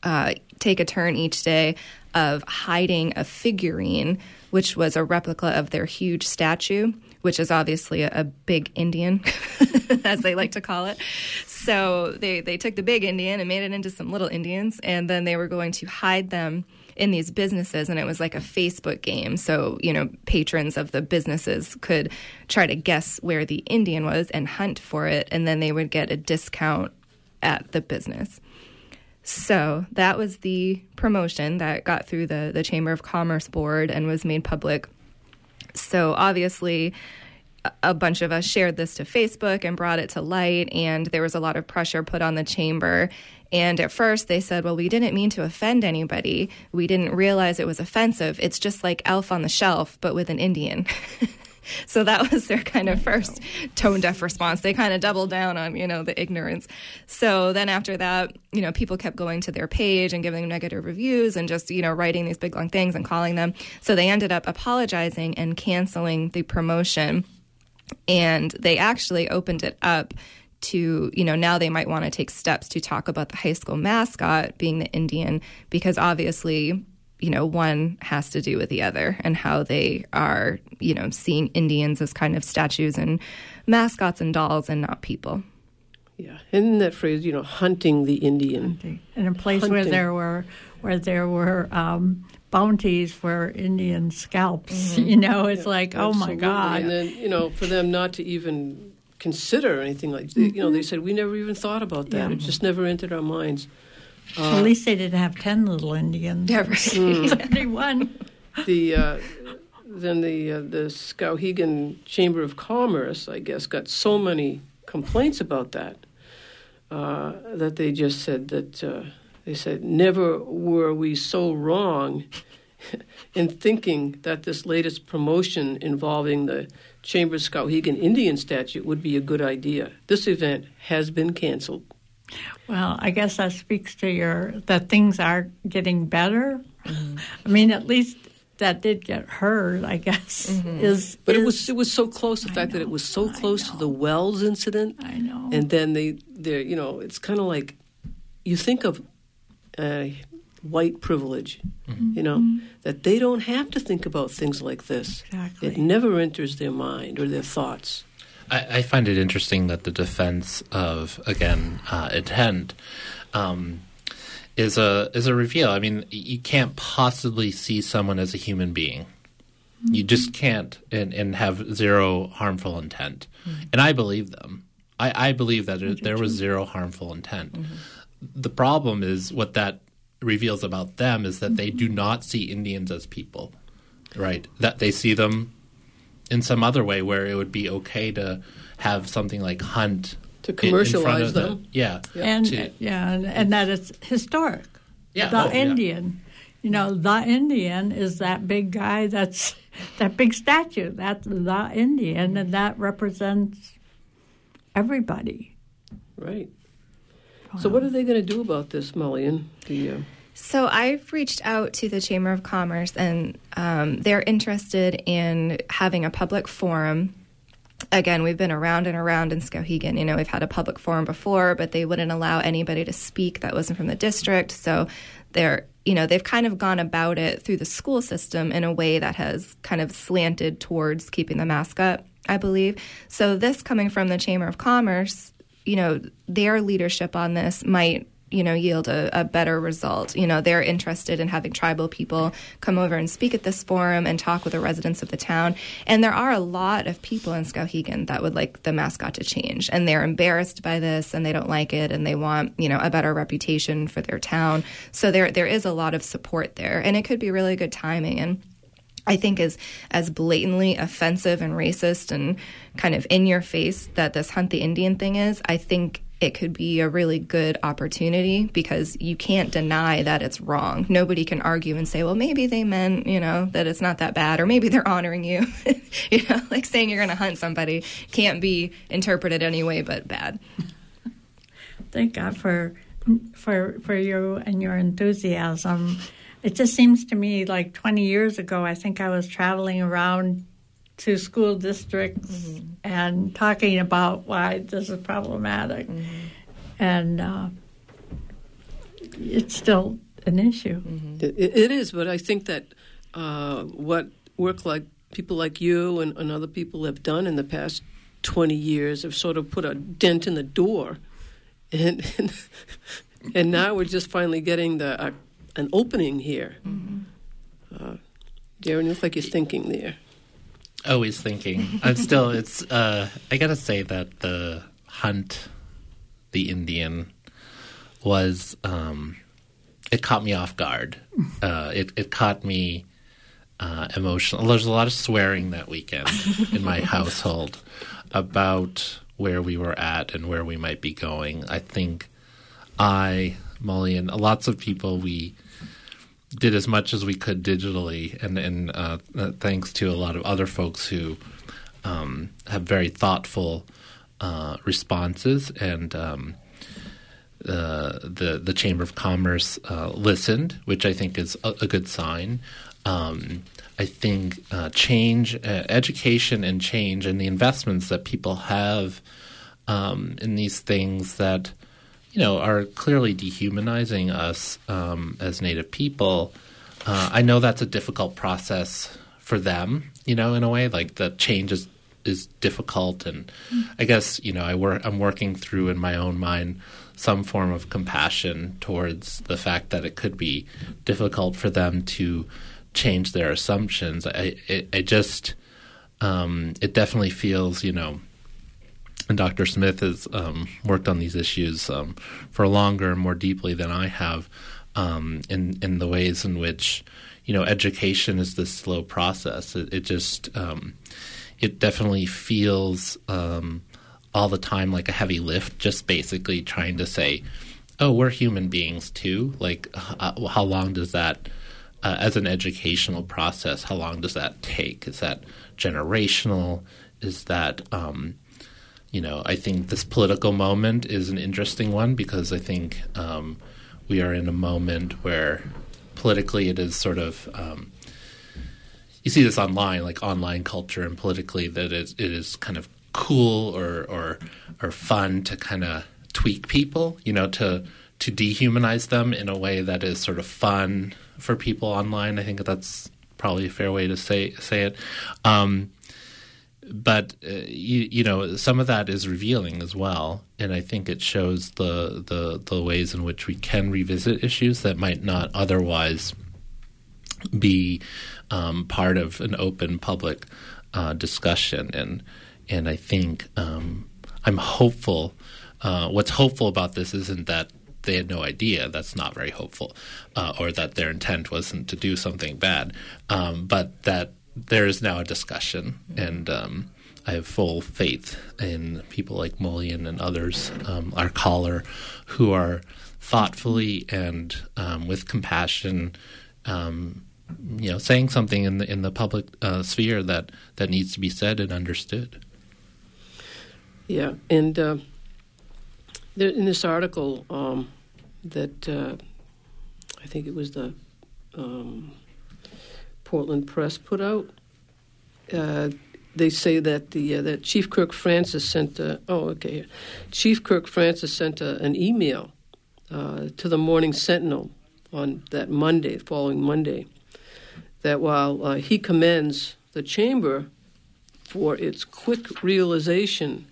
uh, take a turn each day of hiding a figurine, which was a replica of their huge statue, which is obviously a, a big Indian, <laughs> as they like to call it. So they, they took the big Indian and made it into some little Indians, and then they were going to hide them in these businesses, and it was like a Facebook game. So, you know, patrons of the businesses could try to guess where the Indian was and hunt for it, and then they would get a discount at the business. So that was the promotion that got through the, the Chamber of Commerce board and was made public. So obviously, a bunch of us shared this to Facebook and brought it to light, and there was a lot of pressure put on the chamber. And at first, they said, Well, we didn't mean to offend anybody. We didn't realize it was offensive. It's just like Elf on the Shelf, but with an Indian. <laughs> <laughs> so that was their kind of first tone deaf response. They kind of doubled down on, you know, the ignorance. So then after that, you know, people kept going to their page and giving them negative reviews and just, you know, writing these big long things and calling them. So they ended up apologizing and canceling the promotion. And they actually opened it up to, you know, now they might want to take steps to talk about the high school mascot being the Indian because obviously, you know, one has to do with the other and how they are, you know, seeing Indians as kind of statues and mascots and dolls and not people. Yeah, and that phrase, you know, hunting the Indian. In a place hunting. where there were where there were um, bounties for Indian scalps. Mm-hmm. <laughs> You know, it's yeah, like, oh my God. And then, you know, for them not to even consider anything like, mm-hmm. you know, they said, we never even thought about that. Yeah. It just never entered our minds. Uh, At least they didn't have 10 little Indians. Yeah, right. <laughs> Mm. <laughs> The, uh, then the, uh, the Skowhegan Chamber of Commerce, I guess, got so many complaints about that uh, that they just said that uh, they said, Never were we so wrong <laughs> in thinking that this latest promotion involving the Chambers Skowhegan Indian statue would be a good idea. This event has been canceled. Well, I guess that speaks to your that things are getting better. Mm-hmm. I mean, at least that did get heard, I guess. Mm-hmm. Is but is, it was it was so close. The I fact know, that it was so close to the Wells incident. I know. And then they they you know it's kind of like you think of uh, white privilege, mm-hmm. you know, that they don't have to think about things like this. Exactly. It never enters their mind or their thoughts. I, I find it interesting that the defense of, again, uh, intent. Um, is a is a reveal. I mean, you can't possibly see someone as a human being. Mm-hmm. You just can't, and, and have zero harmful intent. Mm-hmm. And I believe them. I, I believe that it, there was zero harmful intent. Mm-hmm the problem is what that reveals about them is that they do not see Indians as people, right? That they see them in some other way where it would be okay to have something like hunt to commercialize them. The, yeah, and to, yeah, and, and, that it's historic. Yeah, the oh, Indian. Yeah. You know, the Indian is that big guy. That's <laughs> that big statue. That's the Indian, and that represents everybody. Right. So, what are they going to do about this, Maulian? The, uh... So, I've reached out to the Chamber of Commerce, and um, they're interested in having a public forum. Again, we've been around and around in Skowhegan. You know, we've had a public forum before, but they wouldn't allow anybody to speak that wasn't from the district. So, they're you know they've kind of gone about it through the school system in a way that has kind of slanted towards keeping the mask up, I believe. So this coming from the Chamber of Commerce you know, their leadership on this might you know yield a, a, better result. You know they're interested in having tribal people come over and speak at this forum and talk with the residents of the town. And there are a lot of people in skowhegan that would like the mascot to change. And they're embarrassed by this and they don't like it and they want you know a better reputation for their town. So there there is a lot of support there. And it could be really good timing. And I think is as blatantly offensive and racist and kind of in your face that this hunt the Indian thing is, I think it could be a really good opportunity because you can't deny that it's wrong. Nobody can argue and say, well, maybe they meant, you know, that it's not that bad, or maybe they're honoring you. <laughs> you know, like saying you're going to hunt somebody can't be interpreted any way but bad. Thank God for for for you and your enthusiasm it just seems to me like 20 years ago, I think I was traveling around to school districts mm-hmm. and talking about why this is problematic. Mm-hmm. And uh, it's still an issue. Mm-hmm. It, it is, but I think that uh, what work like people like you and, and other people have done in the past 20 years have sort of put a dent in the door. And, and, and now we're just finally getting the an opening here. Mm-hmm. Uh, Darren, you look like you're thinking there. Always thinking. I'm still. <laughs> It's. Uh, I gotta say that the hunt, the Indian, was. Um, it caught me off guard. <laughs> Uh, it it caught me uh, emotional. There's a lot of swearing that weekend in my <laughs> household about where we were at and where we might be going. I think I, Molly, and lots of people we did as much as we could digitally, and and uh, uh, thanks to a lot of other folks who um, have very thoughtful uh, responses, and um, uh, the the Chamber of Commerce uh, listened, which I think is a, a good sign. Um, I think uh, change, education, and change, and the investments that people have um, in these things that you know, are clearly dehumanizing us um, as Native people. Uh, I know that's a difficult process for them, you know, in a way. Like the change is is difficult, and mm. I guess you know, I work. I'm working through in my own mind some form of compassion towards the fact that it could be difficult for them to change their assumptions. I it, it just um, it definitely feels, you know, and Dr. Smith has um, worked on these issues um, for longer and more deeply than I have um, in in the ways in which you know education is this slow process. It, it just um, it definitely feels um, all the time like a heavy lift. Just basically trying to say, "Oh, we're human beings too." Like, uh, how long does that? Uh, as an educational process, how long does that take? Is that generational? Is that um, you know, I think this political moment is an interesting one because I think um, we are in a moment where politically it is sort of um, you see this online, like online culture and politically that it, it is kind of cool or or or fun to kind of tweak people, you know, to to dehumanize them in a way that is sort of fun for people online. I think that's probably a fair way to say say it. Um, but uh, you, you know some of that is revealing as well. And i think it shows the, the the ways in which we can revisit issues that might not otherwise be um, part of an open public uh, discussion. And and i think um, i'm hopeful uh, what's hopeful about this isn't that they had no idea. That's not very hopeful, uh, or that their intent wasn't to do something bad, um, but that there is now a discussion, and um, I have full faith in people like Maulian and others, um, our caller, who are thoughtfully and um, with compassion, um, you know, saying something in the in the public uh, sphere that that needs to be said and understood. Yeah, and uh, in this article um, that uh, I think it was the Portland Press put out. Uh, they say that the uh, that Chief Kirk Francis sent a, oh okay Chief Kirk Francis sent a, an email uh, to the Morning Sentinel on that Monday, following Monday, that while uh, he commends the chamber for its quick realization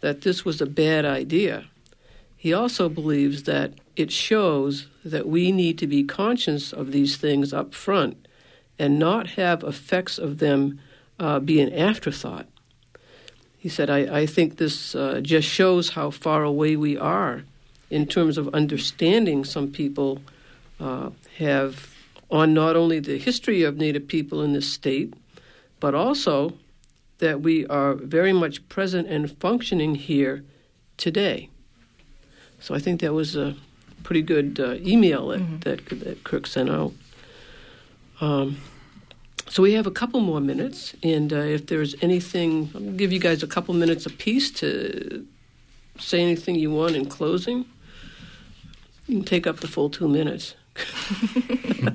that this was a bad idea, he also believes that it shows that we need to be conscious of these things up front and not have effects of them uh, be an afterthought. He said, I, I think this uh, just shows how far away we are in terms of understanding some people uh, have on not only the history of Native people in this state, but also that we are very much present and functioning here today. So I think that was a pretty good uh, email that, mm-hmm. that, that Kirk sent out. Um, so we have a couple more minutes, and uh, if there's anything, I'll give you guys a couple minutes apiece to say anything you want in closing. You can take up the full two minutes. <laughs>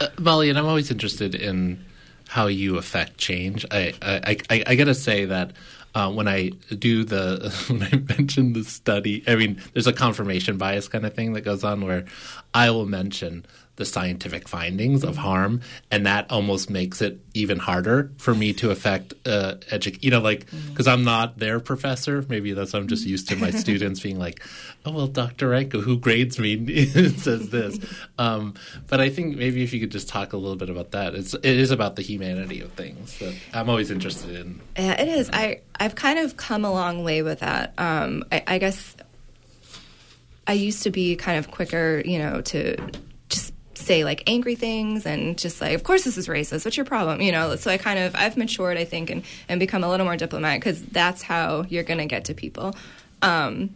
uh, Molly, and I'm always interested in how you affect change. I I, I, I got to say that uh, when I do the <laughs> when I mention the study, I mean, there's a confirmation bias kind of thing that goes on where I will mention the scientific findings of harm, and that almost makes it even harder for me to affect uh, edu- You know, like because I'm not their professor. Maybe that's I'm just used to my <laughs> students being like, "Oh well, Dr. Ranco, who grades me, <laughs> says this." Um, but I think maybe if you could just talk a little bit about that. It's it is about the humanity of things that I'm always interested in. Yeah, it is. I I've kind of come a long way with that. Um, I, I guess I used to be kind of quicker, you know, to say like angry things and just like, of course this is racist. What's your problem? You know. So I kind of I've matured, I think, and and become a little more diplomatic because that's how you're going to get to people. Um,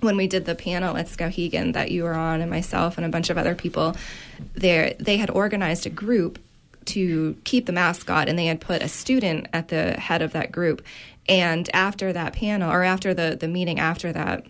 when we did the panel at Skowhegan that you were on, and myself and a bunch of other people, there they had organized a group to keep the mascot, and they had put a student at the head of that group. And after that panel, or after the the meeting after that,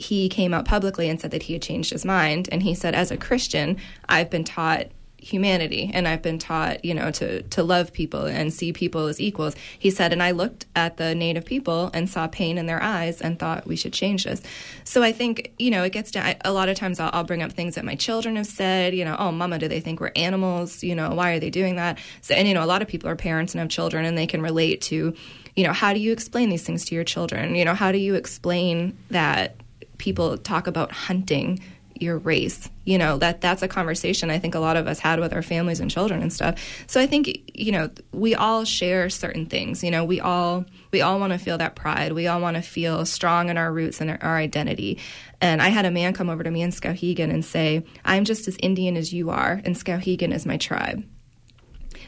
he came out publicly and said that he had changed his mind. And he said, as a Christian, I've been taught humanity and I've been taught, you know, to, to love people and see people as equals. He said, and I looked at the native people and saw pain in their eyes and thought we should change this. So I think, you know, it gets to, a lot of times I'll, I'll bring up things that my children have said, you know, oh, mama, do they think we're animals? You know, why are they doing that? So, and, you know, a lot of people are parents and have children and they can relate to, you know, how do you explain these things to your children? You know, how do you explain that people talk about hunting your race you know that that's a conversation i think a lot of us had with our families and children and stuff. So i think you know we all share certain things you know we all we all want to feel that pride. We all want to feel strong in our roots and our, our identity. And i had a man come over to me in skowhegan and say i'm just as indian as you are and skowhegan is my tribe.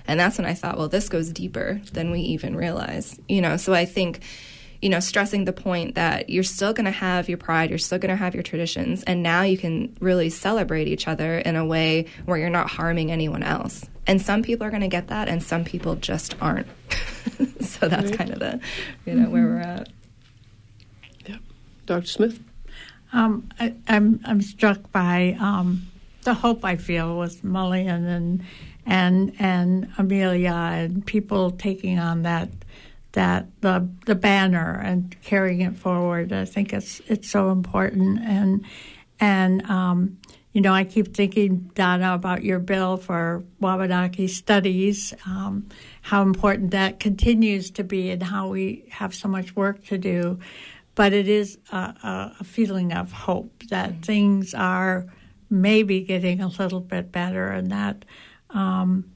And that's when i thought well this goes deeper than we even realize you know? So i think you know, stressing the point that you're still going to have your pride, you're still going to have your traditions, and now you can really celebrate each other in a way where you're not harming anyone else. And some people are going to get that, and some people just aren't. <laughs> so that's right. kind of the, you know, mm-hmm. where we're at. Yeah, Dr. Smith. Um, I, am I'm, I'm struck by um, the hope I feel with Maulian and and and Amelia and people taking on that that the the banner and carrying it forward. I think it's it's so important and and um, you know I keep thinking Donna about your bill for Wabanaki studies, um, how important that continues to be, and how we have so much work to do. But it is a, a feeling of hope that mm-hmm. things are maybe getting a little bit better, and that um,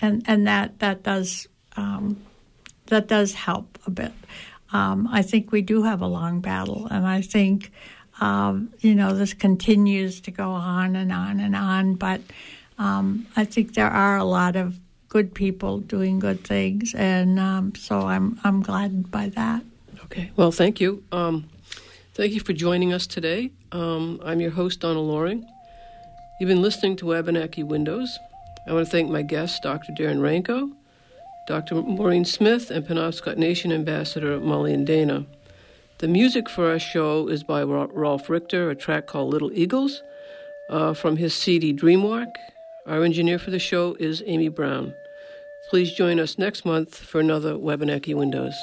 and and that that does um, that does help a bit. Um, I think we do have a long battle, and I think um, you know this continues to go on and on and on. But um, I think there are a lot of good people doing good things, and um, so I'm I'm glad by that. Okay, well, thank you. Um, thank you for joining us today. Um, I'm your host, Donna Loring. You've been listening to Wabanaki Windows. I want to thank my guest, Dr. Darren Ranco. Dr. Maureen Smith, and Penobscot Nation Ambassador Maulian Dana. The music for our show is by Rolf Richter, a track called Little Eagles uh, from his CD Dreamwalk. Our engineer for the show is Amy Brown. Please join us next month for another Wabanaki Windows.